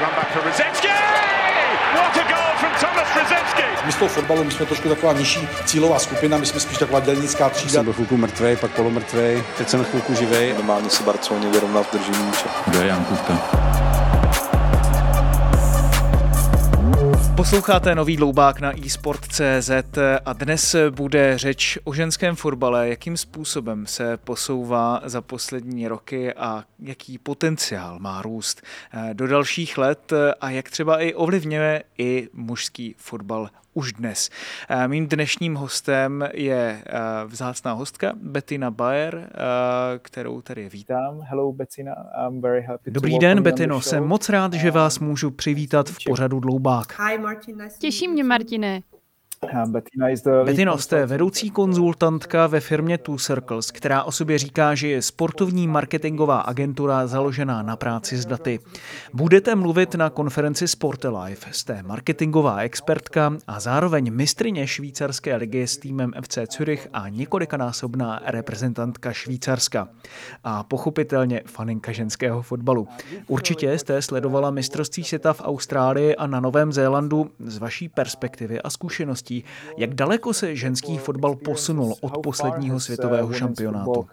Run back for Rosetsky! What a goal from Thomas Rosetsky! My z toho fotbalu, my jsme trošku taková nižší cílová skupina, my jsme spíš taková dělnická třída. Jsem byl chvilku mrtvej, pak polomrtvej, teď jsem chvilku živej. Normálně se Barceloně vyrovnal v držení míče. Kdo je Jan Posloucháte nový dloubák na eSport.cz a dnes bude řeč o ženském fotbale, jakým způsobem se posouvá za poslední roky a jaký potenciál má růst do dalších let a jak třeba i ovlivňuje i mužský fotbal už dnes. Eh, mým dnešním hostem je eh, vzácná hostka Bettina Bayer, eh, kterou tady vítám. Hello Bettina, I'm very happy Dobrý den Bettino, jsem moc rád, že vás můžu přivítat v pořadu Dloubák. Hi Těší mě Martine. Betino, jste vedoucí konzultantka ve firmě Two Circles, která o sobě říká, že je sportovní marketingová agentura založená na práci s daty. Budete mluvit na konferenci Sport Life. Jste marketingová expertka a zároveň mistrině švýcarské ligy s týmem FC Zürich a několikanásobná reprezentantka Švýcarska. A pochopitelně faninka ženského fotbalu. Určitě jste sledovala mistrovství světa v Austrálii a na Novém Zélandu z vaší perspektivy a zkušenosti okolností, jak daleko se ženský fotbal posunul od posledního světového šampionátu.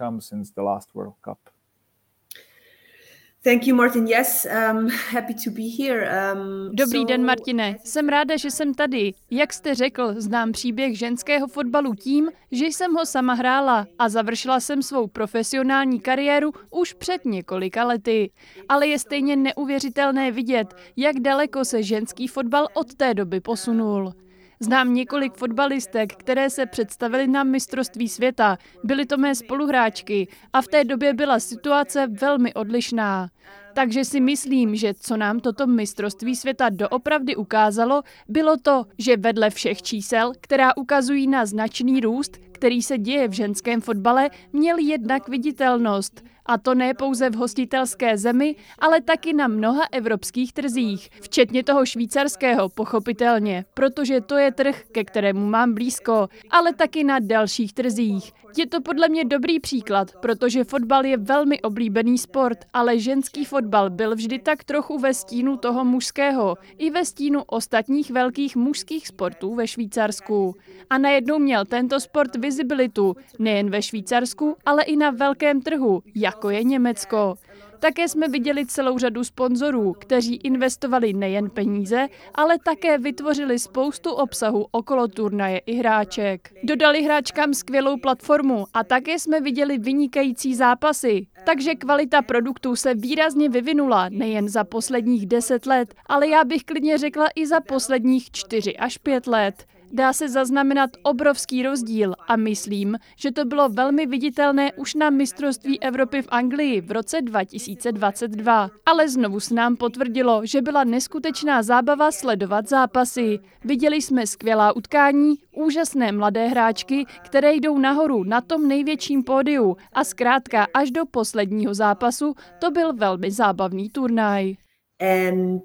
Thank you, Martin. Yes, um, happy to be here. Um, Dobrý den, Martine. Jsem ráda, že jsem tady. Jak jste řekl, znám příběh ženského fotbalu tím, že jsem ho sama hrála a završila jsem svou profesionální kariéru už před několika lety. Ale je stejně neuvěřitelné vidět, jak daleko se ženský fotbal od té doby posunul. Znám několik fotbalistek, které se představily na mistrovství světa. Byly to mé spoluhráčky a v té době byla situace velmi odlišná. Takže si myslím, že co nám toto mistrovství světa doopravdy ukázalo, bylo to, že vedle všech čísel, která ukazují na značný růst, který se děje v ženském fotbale, měl jednak viditelnost – a to ne pouze v hostitelské zemi, ale taky na mnoha evropských trzích, včetně toho švýcarského, pochopitelně, protože to je trh, ke kterému mám blízko, ale taky na dalších trzích. Je to podle mě dobrý příklad, protože fotbal je velmi oblíbený sport, ale ženský fotbal byl vždy tak trochu ve stínu toho mužského, i ve stínu ostatních velkých mužských sportů ve Švýcarsku. A najednou měl tento sport vizibilitu, nejen ve Švýcarsku, ale i na velkém trhu, jako je Německo. Také jsme viděli celou řadu sponzorů, kteří investovali nejen peníze, ale také vytvořili spoustu obsahu okolo turnaje i hráček. Dodali hráčkám skvělou platformu a také jsme viděli vynikající zápasy. Takže kvalita produktů se výrazně vyvinula nejen za posledních deset let, ale já bych klidně řekla i za posledních čtyři až pět let dá se zaznamenat obrovský rozdíl a myslím, že to bylo velmi viditelné už na mistrovství Evropy v Anglii v roce 2022. Ale znovu se nám potvrdilo, že byla neskutečná zábava sledovat zápasy. Viděli jsme skvělá utkání, úžasné mladé hráčky, které jdou nahoru na tom největším pódiu a zkrátka až do posledního zápasu to byl velmi zábavný turnaj. And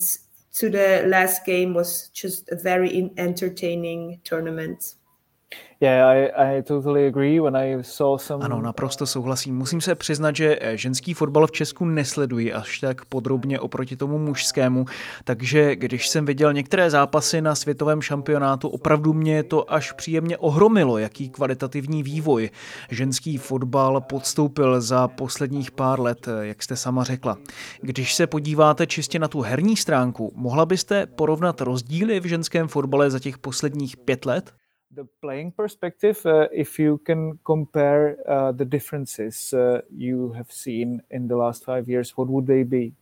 to the last game was just a very entertaining tournament. Ano, naprosto souhlasím. Musím se přiznat, že eh, ženský fotbal v Česku nesleduji až tak podrobně oproti tomu mužskému, takže když jsem viděl některé zápasy na světovém šampionátu, opravdu mě to až příjemně ohromilo, jaký kvalitativní vývoj ženský fotbal podstoupil za posledních pár let, eh, jak jste sama řekla. Když se podíváte čistě na tu herní stránku, mohla byste porovnat rozdíly v ženském fotbale za těch posledních pět let? The playing perspective, uh, if you can compare uh, the differences uh, you have seen in the last five years, what would they be?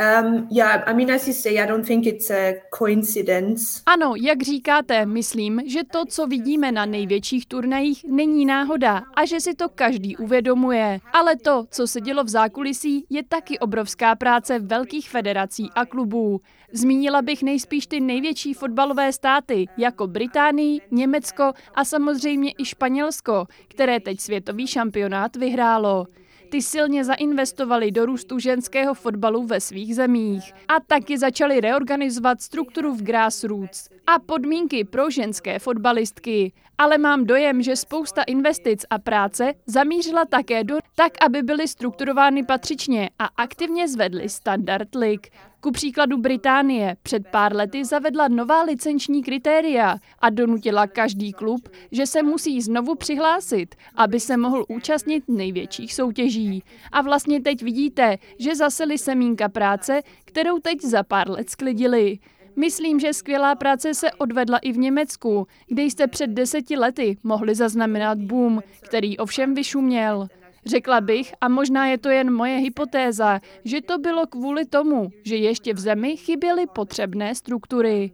Um, yeah, I mean, as you say, I don't think it's a coincidence. Ano, jak říkáte, myslím, že to, co vidíme na největších turnajích, není náhoda a že si to každý uvědomuje. Ale to, co se dělo v zákulisí, je taky obrovská práce velkých federací a klubů. Zmínila bych nejspíš ty největší fotbalové státy, jako Británii, Německo a samozřejmě i Španělsko, které teď světový šampionát vyhrálo. Ty silně zainvestovali do růstu ženského fotbalu ve svých zemích a taky začali reorganizovat strukturu v grassroots a podmínky pro ženské fotbalistky. Ale mám dojem, že spousta investic a práce zamířila také do tak, aby byly strukturovány patřičně a aktivně zvedly standard lig. Ku příkladu Británie před pár lety zavedla nová licenční kritéria a donutila každý klub, že se musí znovu přihlásit, aby se mohl účastnit největších soutěží. A vlastně teď vidíte, že zaseli semínka práce, kterou teď za pár let sklidili. Myslím, že skvělá práce se odvedla i v Německu, kde jste před deseti lety mohli zaznamenat boom, který ovšem vyšuměl. Řekla bych, a možná je to jen moje hypotéza, že to bylo kvůli tomu, že ještě v zemi chyběly potřebné struktury.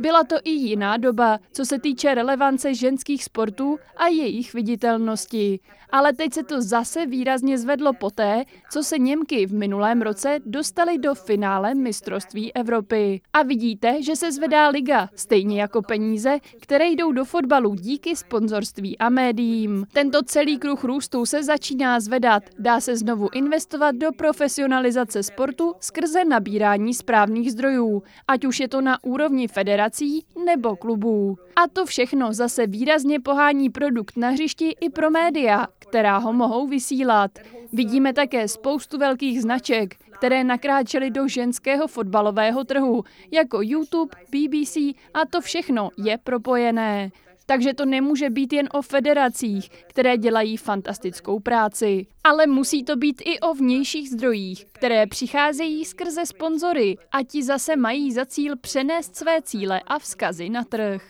Byla to i jiná doba, co se týče relevance ženských sportů a jejich viditelnosti. Ale teď se to zase výrazně zvedlo poté, co se Němky v minulém roce dostali do finále mistrovství Evropy. A vidíte, že se zvedá liga, stejně jako peníze, které jdou do fotbalu díky sponzorství a médiím. Tento celý kruh růstu se začíná zvedat. Dá se znovu investovat do profesionalizace sportu skrze nabírání správných zdrojů, ať už je to na úrovni federací nebo klubů. A to všechno zase výrazně pohání produkt na hřišti i pro média, která ho mohou vysílat. Vidíme také spoustu velkých značek, které nakráčely do ženského fotbalového trhu, jako YouTube, BBC a to všechno je propojené. Takže to nemůže být jen o federacích, které dělají fantastickou práci. Ale musí to být i o vnějších zdrojích, které přicházejí skrze sponzory a ti zase mají za cíl přenést své cíle a vzkazy na trh.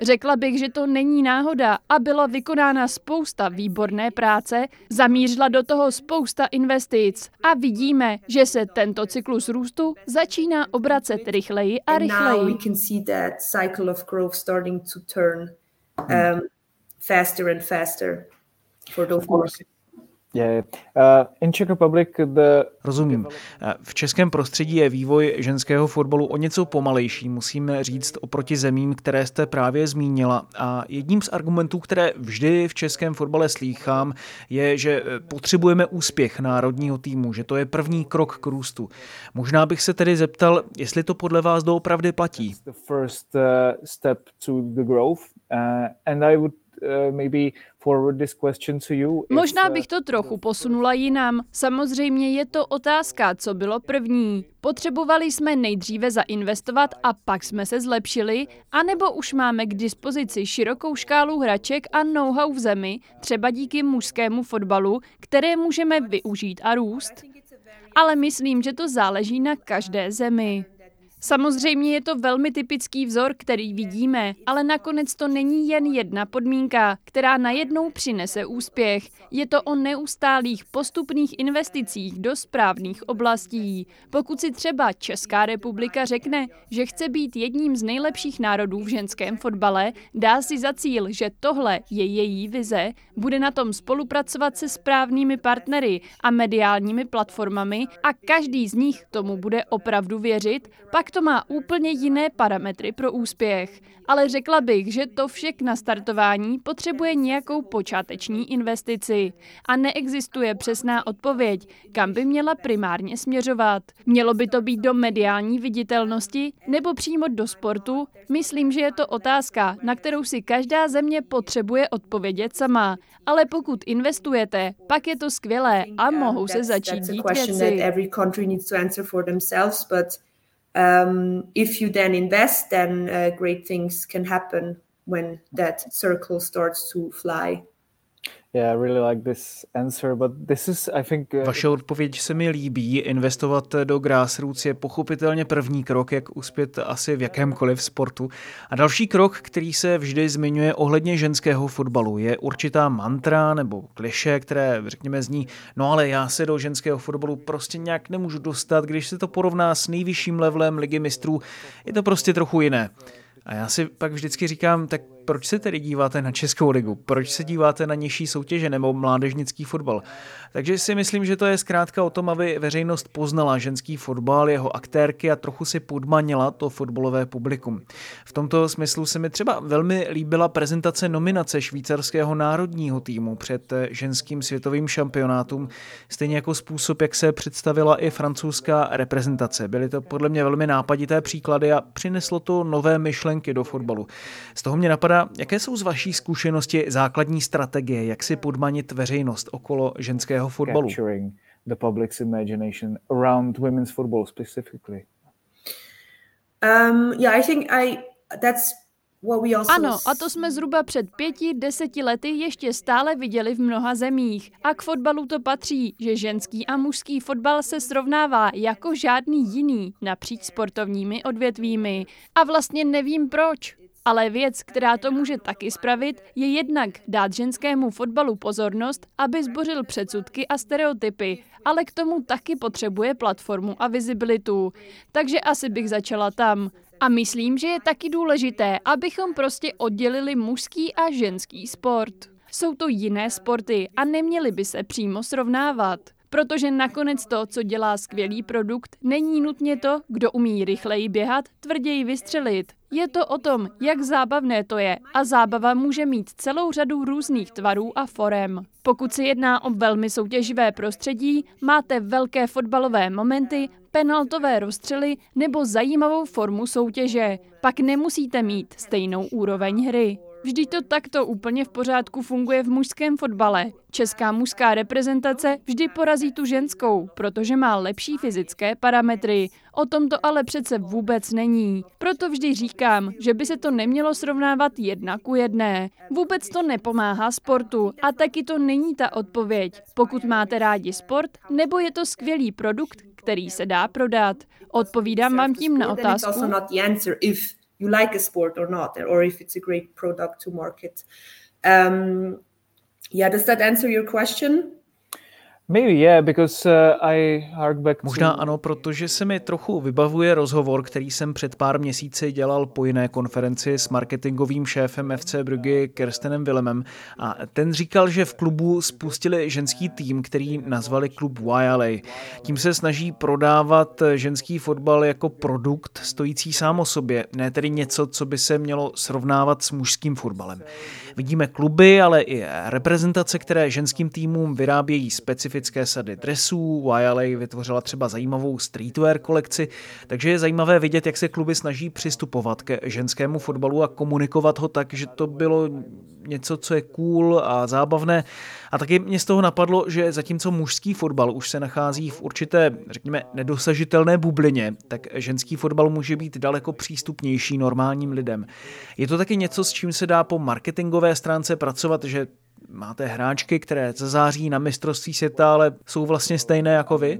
Řekla bych, že to není náhoda a byla vykonána spousta výborné práce, zamířila do toho spousta investic a vidíme, že se tento cyklus růstu začíná obracet rychleji a rychleji. Um, faster and faster for those Rozumím. V českém prostředí je vývoj ženského fotbalu o něco pomalejší, musíme říct, oproti zemím, které jste právě zmínila. A jedním z argumentů, které vždy v českém fotbale slýchám, je, že potřebujeme úspěch národního týmu, že to je první krok k růstu. Možná bych se tedy zeptal, jestli to podle vás doopravdy platí. Možná bych to trochu posunula jinam. Samozřejmě je to otázka, co bylo první. Potřebovali jsme nejdříve zainvestovat a pak jsme se zlepšili, anebo už máme k dispozici širokou škálu hraček a know-how v zemi, třeba díky mužskému fotbalu, které můžeme využít a růst? Ale myslím, že to záleží na každé zemi. Samozřejmě je to velmi typický vzor, který vidíme, ale nakonec to není jen jedna podmínka, která najednou přinese úspěch. Je to o neustálých postupných investicích do správných oblastí. Pokud si třeba Česká republika řekne, že chce být jedním z nejlepších národů v ženském fotbale, dá si za cíl, že tohle je její vize, bude na tom spolupracovat se správnými partnery a mediálními platformami a každý z nich tomu bude opravdu věřit, pak tak to má úplně jiné parametry pro úspěch. Ale řekla bych, že to vše k nastartování potřebuje nějakou počáteční investici. A neexistuje přesná odpověď, kam by měla primárně směřovat. Mělo by to být do mediální viditelnosti nebo přímo do sportu? Myslím, že je to otázka, na kterou si každá země potřebuje odpovědět sama. Ale pokud investujete, pak je to skvělé a mohou se začít dít věci. Um, if you then invest, then uh, great things can happen when that circle starts to fly. Vaše odpověď se mi líbí. Investovat do grassroots je pochopitelně první krok, jak uspět asi v jakémkoliv sportu. A další krok, který se vždy zmiňuje ohledně ženského fotbalu, je určitá mantra nebo kliše, které, řekněme, zní, no ale já se do ženského fotbalu prostě nějak nemůžu dostat, když se to porovná s nejvyšším levelem ligy mistrů, je to prostě trochu jiné. A já si pak vždycky říkám, tak proč se tedy díváte na Českou ligu? Proč se díváte na nižší soutěže nebo mládežnický fotbal? Takže si myslím, že to je zkrátka o tom, aby veřejnost poznala ženský fotbal, jeho aktérky a trochu si podmanila to fotbalové publikum. V tomto smyslu se mi třeba velmi líbila prezentace nominace švýcarského národního týmu před ženským světovým šampionátům, stejně jako způsob, jak se představila i francouzská reprezentace. Byly to podle mě velmi nápadité příklady a přineslo to nové myšlenky do fotbalu. Z toho mě napadá jaké jsou z vaší zkušenosti základní strategie, jak si podmanit veřejnost okolo ženského fotbalu? the public's imagination around women's football specifically? Um, yeah, I think I that's ano, a to jsme zhruba před pěti, deseti lety ještě stále viděli v mnoha zemích. A k fotbalu to patří, že ženský a mužský fotbal se srovnává jako žádný jiný napříč sportovními odvětvími. A vlastně nevím proč. Ale věc, která to může taky spravit, je jednak dát ženskému fotbalu pozornost, aby zbořil předsudky a stereotypy, ale k tomu taky potřebuje platformu a vizibilitu. Takže asi bych začala tam. A myslím, že je taky důležité, abychom prostě oddělili mužský a ženský sport. Jsou to jiné sporty a neměly by se přímo srovnávat. Protože nakonec to, co dělá skvělý produkt, není nutně to, kdo umí rychleji běhat, tvrději vystřelit. Je to o tom, jak zábavné to je a zábava může mít celou řadu různých tvarů a forem. Pokud se jedná o velmi soutěživé prostředí, máte velké fotbalové momenty, penaltové rozstřely nebo zajímavou formu soutěže. Pak nemusíte mít stejnou úroveň hry. Vždyť to takto úplně v pořádku funguje v mužském fotbale. Česká mužská reprezentace vždy porazí tu ženskou, protože má lepší fyzické parametry. O tom to ale přece vůbec není. Proto vždy říkám, že by se to nemělo srovnávat jedna ku jedné. Vůbec to nepomáhá sportu a taky to není ta odpověď. Pokud máte rádi sport, nebo je to skvělý produkt, který se dá prodat. Odpovídám vám tím na otázku you like a sport or not, or if it's a great product to market. Um, yeah, does that answer your question? Maybe, yeah, because uh, I hark back Možná ano, protože se mi trochu vybavuje rozhovor, který jsem před pár měsíci dělal po jiné konferenci s marketingovým šéfem FC Brugge Kirstenem Willemem a ten říkal, že v klubu spustili ženský tým, který nazvali klub YLA. Tím se snaží prodávat ženský fotbal jako produkt stojící sám o sobě, ne tedy něco, co by se mělo srovnávat s mužským fotbalem. Vidíme kluby, ale i reprezentace, které ženským týmům vyrábějí specifické sady dresů. YLA vytvořila třeba zajímavou streetwear kolekci, takže je zajímavé vidět, jak se kluby snaží přistupovat ke ženskému fotbalu a komunikovat ho tak, že to bylo něco, co je cool a zábavné. A taky mě z toho napadlo, že zatímco mužský fotbal už se nachází v určité, řekněme, nedosažitelné bublině, tak ženský fotbal může být daleko přístupnější normálním lidem. Je to taky něco, s čím se dá po marketingové stránce pracovat, že máte hráčky, které zazáří na mistrovství světa, ale jsou vlastně stejné jako vy?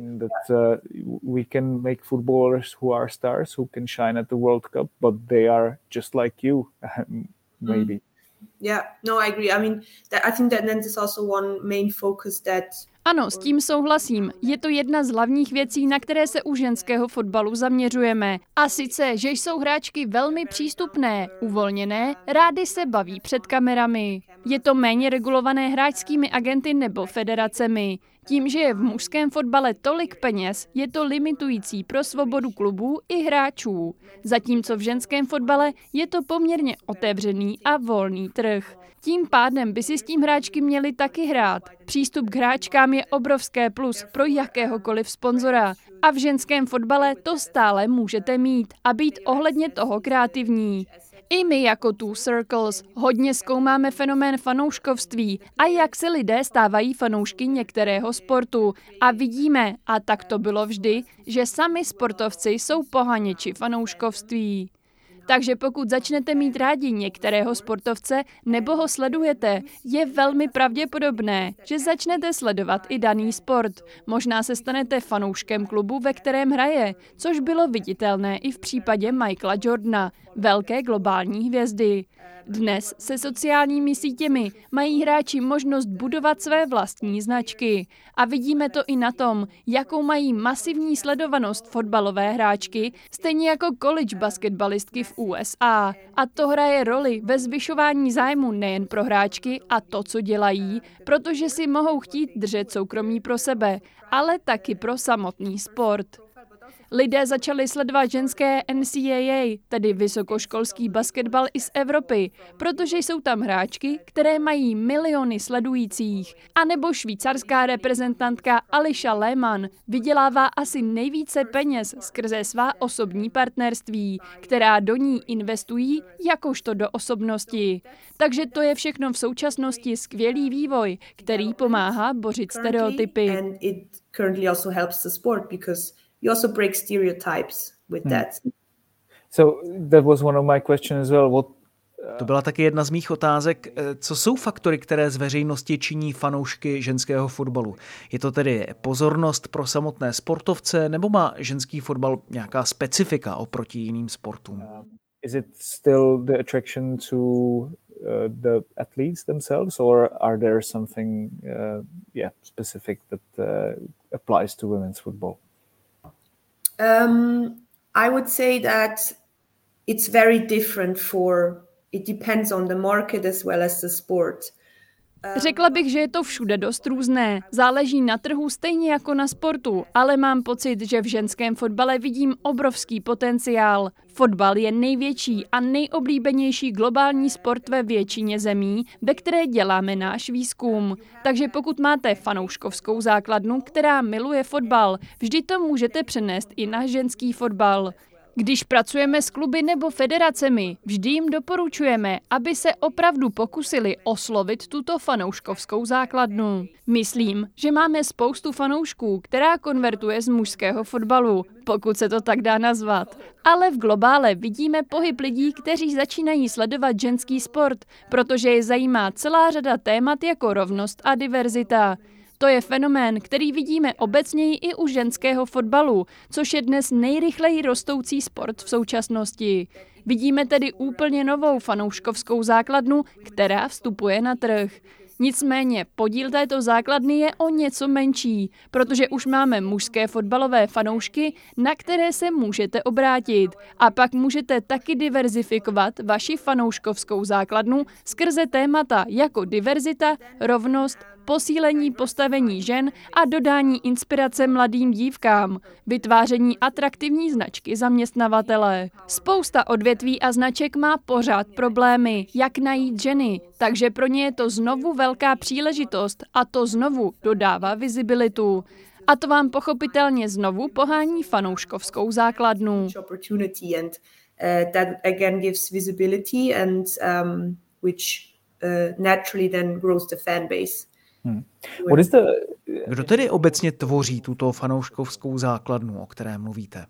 Uh, we can make footballers who are stars, who can shine at the World Cup, but they are just like you, maybe. Yeah, no, I agree. I mean, that, I think that then there's also one main focus that ano, s tím souhlasím. Je to jedna z hlavních věcí, na které se u ženského fotbalu zaměřujeme. A sice, že jsou hráčky velmi přístupné, uvolněné, rády se baví před kamerami. Je to méně regulované hráčskými agenty nebo federacemi. Tím, že je v mužském fotbale tolik peněz, je to limitující pro svobodu klubů i hráčů. Zatímco v ženském fotbale je to poměrně otevřený a volný trh. Tím pádem by si s tím hráčky měli taky hrát. Přístup k hráčkám je obrovské plus pro jakéhokoliv sponzora. A v ženském fotbale to stále můžete mít a být ohledně toho kreativní. I my jako Two Circles hodně zkoumáme fenomén fanouškovství a jak se lidé stávají fanoušky některého sportu. A vidíme, a tak to bylo vždy, že sami sportovci jsou pohaněči fanouškovství. Takže pokud začnete mít rádi některého sportovce nebo ho sledujete, je velmi pravděpodobné, že začnete sledovat i daný sport. Možná se stanete fanouškem klubu, ve kterém hraje, což bylo viditelné i v případě Michaela Jordana, velké globální hvězdy. Dnes se sociálními sítěmi mají hráči možnost budovat své vlastní značky. A vidíme to i na tom, jakou mají masivní sledovanost fotbalové hráčky, stejně jako college basketbalistky v USA. A to hraje roli ve zvyšování zájmu nejen pro hráčky a to, co dělají, protože si mohou chtít držet soukromí pro sebe, ale taky pro samotný sport. Lidé začali sledovat ženské NCAA, tedy vysokoškolský basketbal i z Evropy, protože jsou tam hráčky, které mají miliony sledujících. A nebo švýcarská reprezentantka Ališa Lehmann vydělává asi nejvíce peněz skrze svá osobní partnerství, která do ní investují jakožto do osobnosti. Takže to je všechno v současnosti skvělý vývoj, který pomáhá bořit stereotypy. You also break stereotypes with hmm. that. So that was one of my questions as well. What to byla taky jedna z mých otázek. Eh, co jsou faktory, které z veřejnosti činí fanoušky ženského fotbalu? Je to tedy pozornost pro samotné sportovce, nebo má ženský fotbal nějaká specifika oproti jiným sportům? Um, is it still the attraction to uh, the athletes themselves, or are there something, uh, yeah, specific that uh, applies to women's football? Um, I would say that it's very different for, it depends on the market as well as the sport. Řekla bych, že je to všude dost různé. Záleží na trhu stejně jako na sportu, ale mám pocit, že v ženském fotbale vidím obrovský potenciál. Fotbal je největší a nejoblíbenější globální sport ve většině zemí, ve které děláme náš výzkum. Takže pokud máte fanouškovskou základnu, která miluje fotbal, vždy to můžete přenést i na ženský fotbal. Když pracujeme s kluby nebo federacemi, vždy jim doporučujeme, aby se opravdu pokusili oslovit tuto fanouškovskou základnu. Myslím, že máme spoustu fanoušků, která konvertuje z mužského fotbalu, pokud se to tak dá nazvat. Ale v globále vidíme pohyb lidí, kteří začínají sledovat ženský sport, protože je zajímá celá řada témat jako rovnost a diverzita. To je fenomén, který vidíme obecněji i u ženského fotbalu, což je dnes nejrychleji rostoucí sport v současnosti. Vidíme tedy úplně novou fanouškovskou základnu, která vstupuje na trh. Nicméně podíl této základny je o něco menší, protože už máme mužské fotbalové fanoušky, na které se můžete obrátit. A pak můžete taky diverzifikovat vaši fanouškovskou základnu skrze témata jako diverzita, rovnost, posílení postavení žen a dodání inspirace mladým dívkám, vytváření atraktivní značky zaměstnavatele. Spousta odvětví a značek má pořád problémy, jak najít ženy, takže pro ně je to znovu velká příležitost a to znovu dodává vizibilitu. A to vám pochopitelně znovu pohání fanouškovskou základnu. And um, which uh, naturally then grows the fan base. Hmm. Kdo tedy obecně tvoří tuto fanouškovskou základnu, o které mluvíte?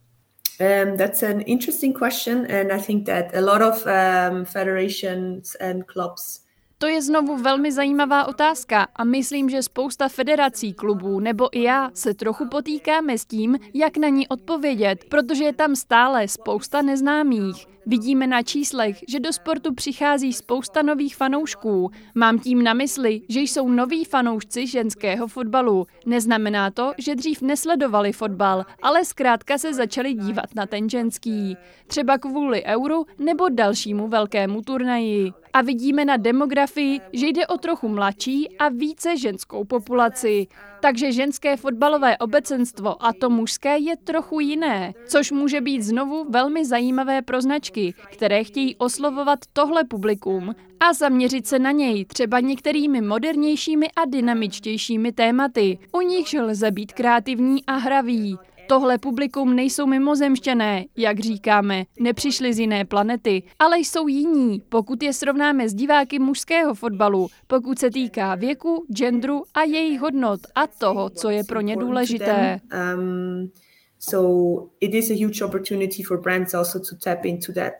Um, that's an interesting question, and I think that a lot of um, federations and clubs to je znovu velmi zajímavá otázka a myslím, že spousta federací, klubů nebo i já se trochu potýkáme s tím, jak na ní odpovědět, protože je tam stále spousta neznámých. Vidíme na číslech, že do sportu přichází spousta nových fanoušků. Mám tím na mysli, že jsou noví fanoušci ženského fotbalu. Neznamená to, že dřív nesledovali fotbal, ale zkrátka se začali dívat na ten ženský. Třeba kvůli euru nebo dalšímu velkému turnaji. A vidíme na demografii, že jde o trochu mladší a více ženskou populaci. Takže ženské fotbalové obecenstvo a to mužské je trochu jiné, což může být znovu velmi zajímavé pro značky, které chtějí oslovovat tohle publikum a zaměřit se na něj třeba některými modernějšími a dynamičtějšími tématy. U nichž lze být kreativní a hravý. Tohle publikum nejsou mimozemštěné, jak říkáme, nepřišli z jiné planety, ale jsou jiní, pokud je srovnáme s diváky mužského fotbalu, pokud se týká věku, genderu a jejich hodnot a toho, co je pro ně důležité. Um, so it is a huge opportunity for brands also to tap into that.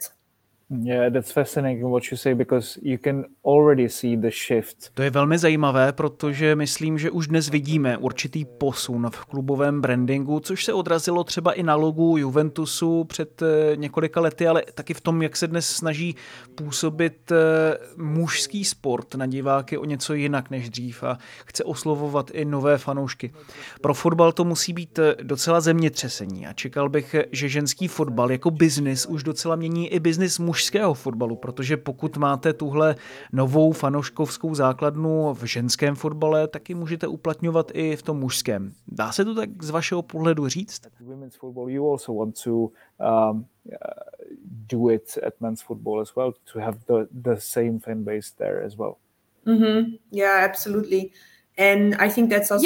Yeah, that's fascinating what you say because you can already see the shift. To je velmi zajímavé, protože myslím, že už dnes vidíme určitý posun v klubovém brandingu, což se odrazilo třeba i na logu Juventusu před eh, několika lety, ale taky v tom, jak se dnes snaží působit eh, mužský sport na diváky o něco jinak než dřív a chce oslovovat i nové fanoušky. Pro fotbal to musí být eh, docela zemětřesení a čekal bych, že ženský fotbal jako biznis už docela mění i biznis muž mužského fotbalu, protože pokud máte tuhle novou fanouškovskou základnu v ženském fotbale, tak ji můžete uplatňovat i v tom mužském. Dá se to tak z vašeho pohledu říct? Um, do it at men's football as well to have the, the same fan base there as well. Mm-hmm. Yeah, absolutely.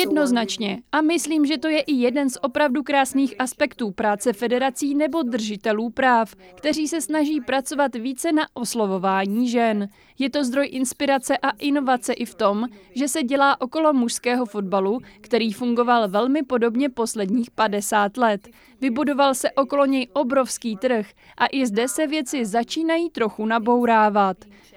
Jednoznačně. A myslím, že to je i jeden z opravdu krásných aspektů práce federací nebo držitelů práv, kteří se snaží pracovat více na oslovování žen. Je to zdroj inspirace a inovace i v tom, že se dělá okolo mužského fotbalu, který fungoval velmi podobně posledních 50 let. Vybudoval se okolo něj obrovský trh a i zde se věci začínají trochu nabourávat.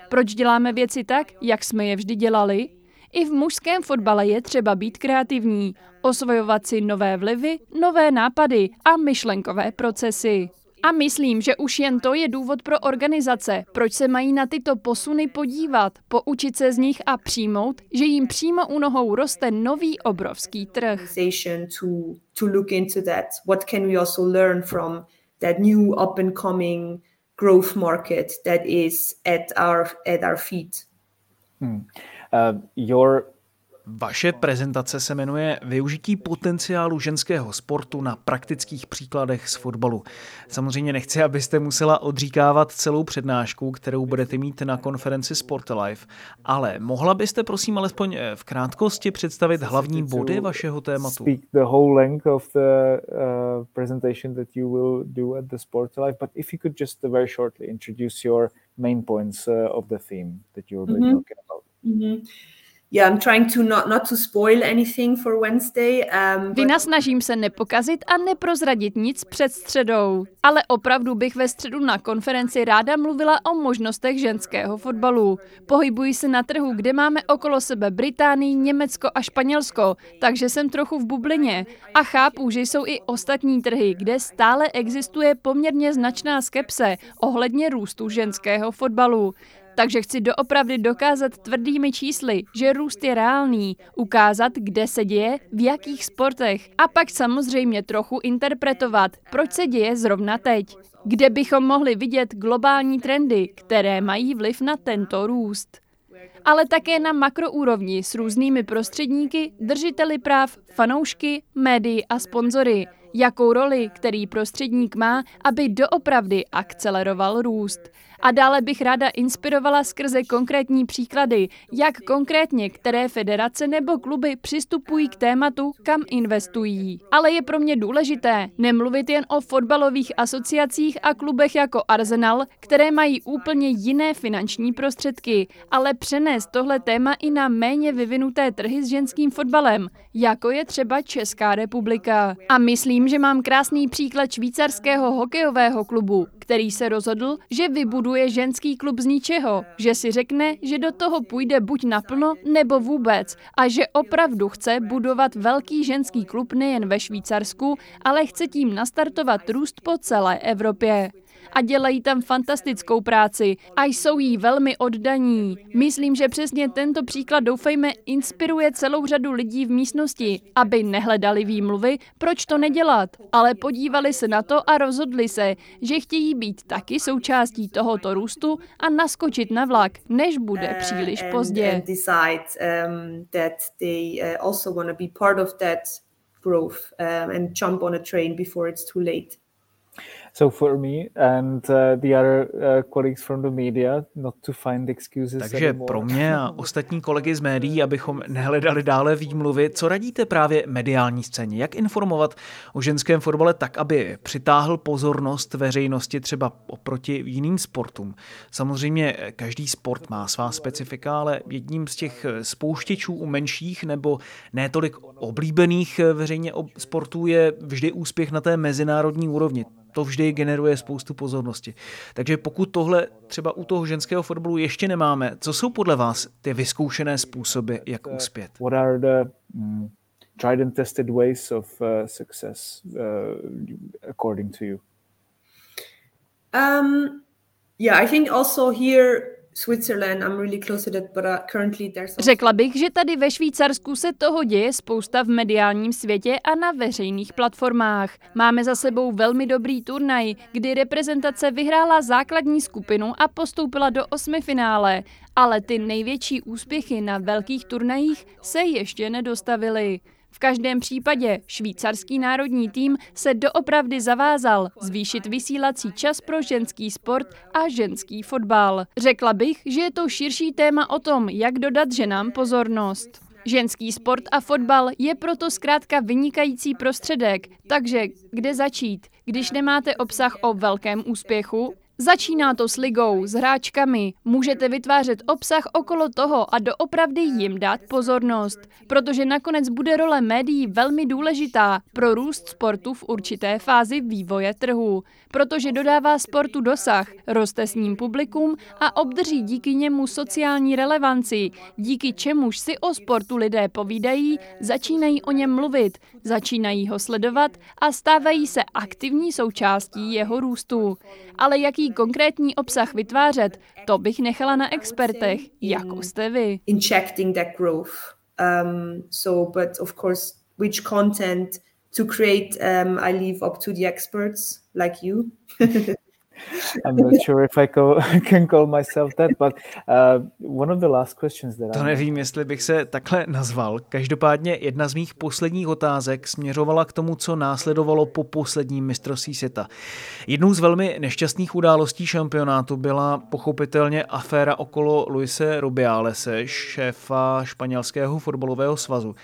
Proč děláme věci tak, jak jsme je vždy dělali? I v mužském fotbale je třeba být kreativní, osvojovat si nové vlivy, nové nápady a myšlenkové procesy. A myslím, že už jen to je důvod pro organizace, proč se mají na tyto posuny podívat, poučit se z nich a přijmout, že jim přímo u nohou roste nový obrovský trh. growth market that is at our at our feet. Hmm. Uh, your vaše prezentace se jmenuje Využití potenciálu ženského sportu na praktických příkladech z fotbalu. Samozřejmě nechci, abyste musela odříkávat celou přednášku, kterou budete mít na konferenci Sport Life, ale mohla byste prosím alespoň eh, v krátkosti představit hlavní body vašeho tématu? Speak the whole length of the presentation that you will do at the Sport Life, but if you could just very shortly introduce your main points uh, of the theme that mm-hmm. talking about. Mm-hmm. Yeah, I'm trying to not, not to spoil anything for Wednesday. Um, but... Vynasnažím se nepokazit a neprozradit nic před středou. Ale opravdu bych ve středu na konferenci ráda mluvila o možnostech ženského fotbalu. Pohybuji se na trhu, kde máme okolo sebe Británii, Německo a Španělsko, takže jsem trochu v bublině. A chápu, že jsou i ostatní trhy, kde stále existuje poměrně značná skepse ohledně růstu ženského fotbalu. Takže chci doopravdy dokázat tvrdými čísly, že růst je reálný, ukázat, kde se děje, v jakých sportech a pak samozřejmě trochu interpretovat, proč se děje zrovna teď. Kde bychom mohli vidět globální trendy, které mají vliv na tento růst ale také na makroúrovni s různými prostředníky, držiteli práv, fanoušky, médií a sponzory. Jakou roli, který prostředník má, aby doopravdy akceleroval růst. A dále bych ráda inspirovala skrze konkrétní příklady, jak konkrétně které federace nebo kluby přistupují k tématu, kam investují. Ale je pro mě důležité nemluvit jen o fotbalových asociacích a klubech jako Arsenal, které mají úplně jiné finanční prostředky, ale přenést tohle téma i na méně vyvinuté trhy s ženským fotbalem, jako je třeba Česká republika. A myslím, že mám krásný příklad švýcarského hokejového klubu, který se rozhodl, že vybuduje ženský klub z ničeho, že si řekne, že do toho půjde buď naplno nebo vůbec a že opravdu chce budovat velký ženský klub nejen ve Švýcarsku, ale chce tím nastartovat růst po celé Evropě a dělají tam fantastickou práci a jsou jí velmi oddaní. Myslím, že přesně tento příklad doufejme inspiruje celou řadu lidí v místnosti, aby nehledali výmluvy, proč to nedělat, ale podívali se na to a rozhodli se, že chtějí být taky součástí tohoto růstu a naskočit na vlak, než bude příliš pozdě. growth um, and jump on a train before it's too late. So for me and uh, the other uh, colleagues from the media not to find excuses Takže anymore. pro mě a ostatní kolegy z médií, abychom nehledali dále výmluvy, co radíte právě mediální scéně? Jak informovat o ženském fotbale tak, aby přitáhl pozornost veřejnosti třeba oproti jiným sportům? Samozřejmě každý sport má svá specifika, ale jedním z těch spouštěčů u menších nebo ne tolik oblíbených veřejně sportů je vždy úspěch na té mezinárodní úrovni. To vždy generuje spoustu pozornosti. Takže pokud tohle třeba u toho ženského fotbalu ještě nemáme, co jsou podle vás ty vyzkoušené způsoby, jak uspět? What are the mm, tried and tested ways of uh, success uh, according to you? Um, yeah, I think also here Řekla bych, že tady ve Švýcarsku se toho děje spousta v mediálním světě a na veřejných platformách. Máme za sebou velmi dobrý turnaj, kdy reprezentace vyhrála základní skupinu a postoupila do osmifinále, ale ty největší úspěchy na velkých turnajích se ještě nedostavily. V každém případě švýcarský národní tým se doopravdy zavázal zvýšit vysílací čas pro ženský sport a ženský fotbal. Řekla bych, že je to širší téma o tom, jak dodat ženám pozornost. Ženský sport a fotbal je proto zkrátka vynikající prostředek, takže kde začít? Když nemáte obsah o velkém úspěchu, Začíná to s ligou, s hráčkami. Můžete vytvářet obsah okolo toho a doopravdy jim dát pozornost, protože nakonec bude role médií velmi důležitá pro růst sportu v určité fázi vývoje trhu, protože dodává sportu dosah, roste s ním publikum a obdrží díky němu sociální relevanci, díky čemuž si o sportu lidé povídají, začínají o něm mluvit, začínají ho sledovat a stávají se aktivní součástí jeho růstu. Ale jaký konkrétní obsah vytvářet, to bych nechala na expertech, jako jste vy. Injecting that growth. Um, so, but of course, which content to create, um, I leave up to the experts like you. I'm not sure if I call, can call myself that, but uh, one of the last questions that To nevím, jestli bych se takhle nazval. Každopádně jedna z mých posledních otázek směřovala k tomu, co následovalo po posledním mistrovství světa. Jednou z velmi nešťastných událostí šampionátu byla pochopitelně aféra okolo Luise Rubialese, šéfa španělského fotbalového svazu.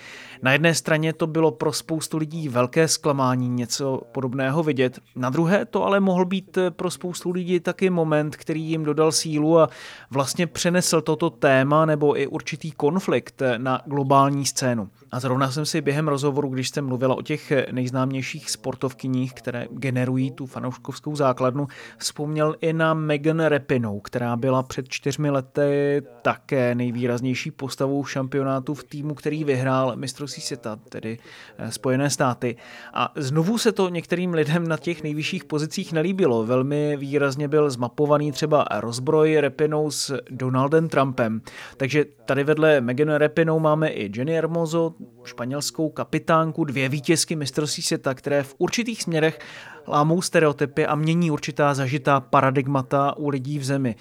Na jedné straně to bylo pro spoustu lidí velké zklamání něco podobného vidět, na druhé to ale mohl být pro spoustu lidí taky moment, který jim dodal sílu a vlastně přenesl toto téma nebo i určitý konflikt na globální scénu. A zrovna jsem si během rozhovoru, když jste mluvila o těch nejznámějších sportovkyních, které generují tu fanouškovskou základnu, vzpomněl i na Megan Repinou, která byla před čtyřmi lety také nejvýraznější postavou šampionátu v týmu, který vyhrál mistrovství světa, tedy eh, Spojené státy. A znovu se to některým lidem na těch nejvyšších pozicích nelíbilo. Velmi výrazně byl zmapovaný třeba rozbroj Repinou s Donaldem Trumpem. Takže tady vedle Megan Repinou máme i Jenny Hermoso, španělskou kapitánku, dvě vítězky mistrovství světa, které v určitých směrech lámou stereotypy a mění určitá zažitá paradigmata u lidí v zemi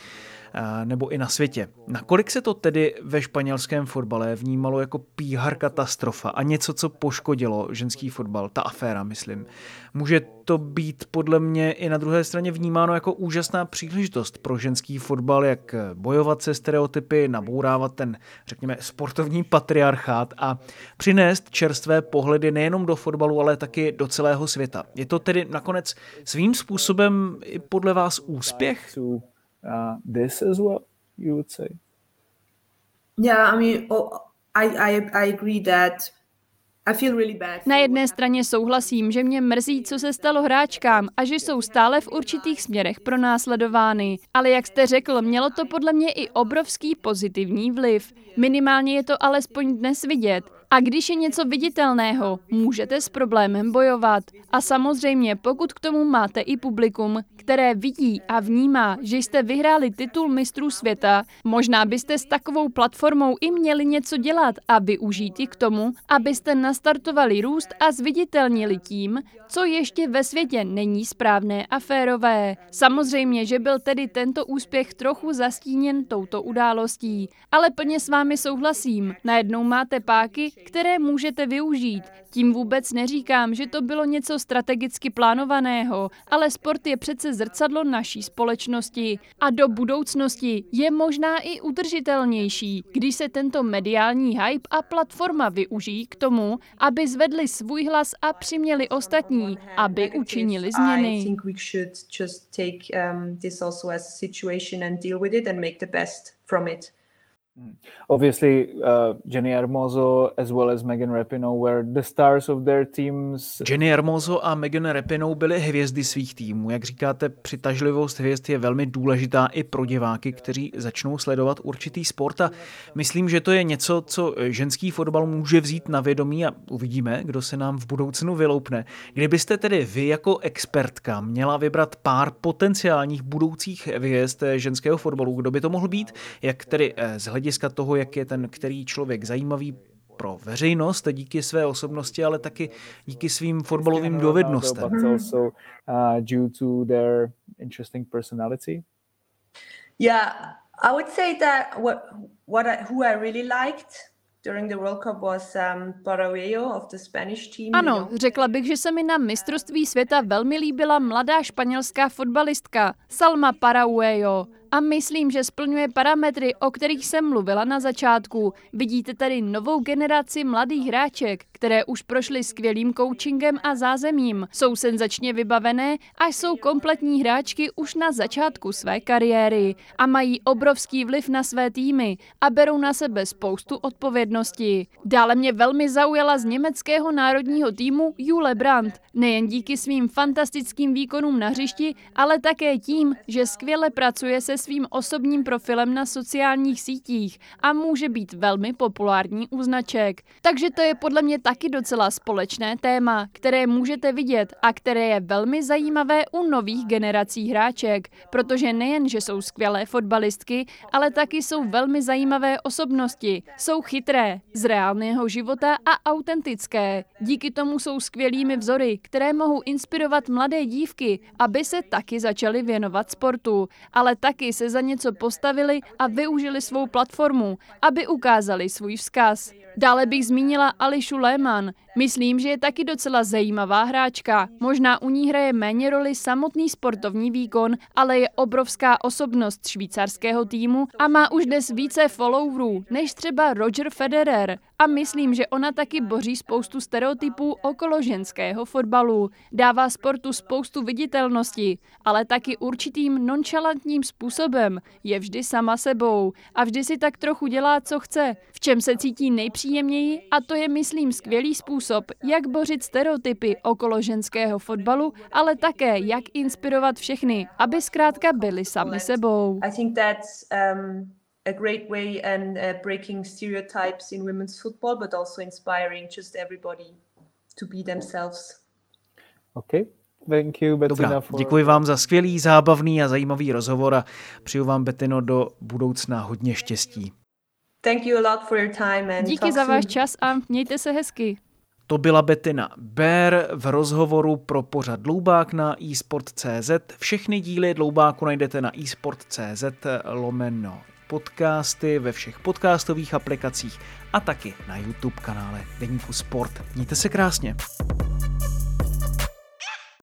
nebo i na světě. Nakolik se to tedy ve španělském fotbale vnímalo jako PR katastrofa a něco, co poškodilo ženský fotbal, ta aféra, myslím. Může to být podle mě i na druhé straně vnímáno jako úžasná příležitost pro ženský fotbal, jak bojovat se stereotypy, nabourávat ten, řekněme, sportovní patriarchát a přinést čerstvé pohledy nejenom do fotbalu, ale taky do celého světa. Je to tedy nakonec svým způsobem i podle vás úspěch? Uh, this as well, you would say? Yeah, I mean, oh, I, I, I agree that na jedné straně souhlasím, že mě mrzí, co se stalo hráčkám a že jsou stále v určitých směrech pronásledovány. Ale jak jste řekl, mělo to podle mě i obrovský pozitivní vliv. Minimálně je to alespoň dnes vidět. A když je něco viditelného, můžete s problémem bojovat. A samozřejmě, pokud k tomu máte i publikum, které vidí a vnímá, že jste vyhráli titul mistrů světa, možná byste s takovou platformou i měli něco dělat a využít ji k tomu, abyste nastartovali růst a zviditelnili tím, co ještě ve světě není správné a férové. Samozřejmě, že byl tedy tento úspěch trochu zastíněn touto událostí, ale plně s vámi souhlasím. Najednou máte páky, které můžete využít. Tím vůbec neříkám, že to bylo něco strategicky plánovaného, ale sport je přece zrcadlo naší společnosti a do budoucnosti je možná i udržitelnější, když se tento mediální hype a platforma využijí k tomu, aby zvedli svůj hlas a přiměli ostatní, aby učinili změny. Um, from it. Obviously, uh, Jenny Hermoso as well as Megan Rapinoe were the stars of their teams. Jenny Hermoso a Megan Rapinoe byly hvězdy svých týmů. Jak říkáte, přitažlivost hvězd je velmi důležitá i pro diváky, kteří začnou sledovat určitý sport a myslím, že to je něco, co ženský fotbal může vzít na vědomí a uvidíme, kdo se nám v budoucnu vyloupne. Kdybyste tedy vy jako expertka měla vybrat pár potenciálních budoucích hvězd ženského fotbalu, kdo by to mohl být, jak tedy eh, z hlediska toho, jak je ten který člověk zajímavý pro veřejnost díky své osobnosti, ale taky díky svým fotbalovým dovednostem. uh, due to their interesting personality. Yeah, I would say that what what I, who I really liked Um, ano, řekla bych, že se mi na mistrovství světa velmi líbila mladá španělská fotbalistka Salma Parauejo a myslím, že splňuje parametry, o kterých jsem mluvila na začátku. Vidíte tady novou generaci mladých hráček, které už prošly skvělým coachingem a zázemím. Jsou senzačně vybavené a jsou kompletní hráčky už na začátku své kariéry a mají obrovský vliv na své týmy a berou na sebe spoustu odpovědnosti. Dále mě velmi zaujala z německého národního týmu Jule Brandt, nejen díky svým fantastickým výkonům na hřišti, ale také tím, že skvěle pracuje se svým osobním profilem na sociálních sítích a může být velmi populární u značek. Takže to je podle mě taky docela společné téma, které můžete vidět a které je velmi zajímavé u nových generací hráček, protože nejen, že jsou skvělé fotbalistky, ale taky jsou velmi zajímavé osobnosti. Jsou chytré, z reálného života a autentické. Díky tomu jsou skvělými vzory, které mohou inspirovat mladé dívky, aby se taky začaly věnovat sportu, ale taky se za něco postavili a využili svou platformu, aby ukázali svůj vzkaz. Dále bych zmínila Ališu Lehmann. Myslím, že je taky docela zajímavá hráčka. Možná u ní hraje méně roli samotný sportovní výkon, ale je obrovská osobnost švýcarského týmu a má už dnes více followerů než třeba Roger Federer. A myslím, že ona taky boří spoustu stereotypů okolo ženského fotbalu. Dává sportu spoustu viditelnosti, ale taky určitým nonchalantním způsobem. Je vždy sama sebou a vždy si tak trochu dělá, co chce. V čem se cítí nejpříjemněji a to je, myslím, skvělý způsob, jak bořit stereotypy okolo ženského fotbalu, ale také jak inspirovat všechny, aby zkrátka byli sami sebou. I think that's, um a great way and uh, breaking stereotypes in women's football, but also inspiring just everybody to be themselves. Okay. Thank you, Bettina, Dobrá, for... děkuji vám za skvělý, zábavný a zajímavý rozhovor a přeju vám, Bettino, do budoucna hodně štěstí. Thank you a lot for your time and Díky za váš čas a mějte se hezky. To byla Betina Ber v rozhovoru pro pořad Dloubák na eSport.cz. Všechny díly Dloubáku najdete na eSport.cz lomeno podcasty ve všech podcastových aplikacích a taky na YouTube kanále Deníku Sport. Mějte se krásně.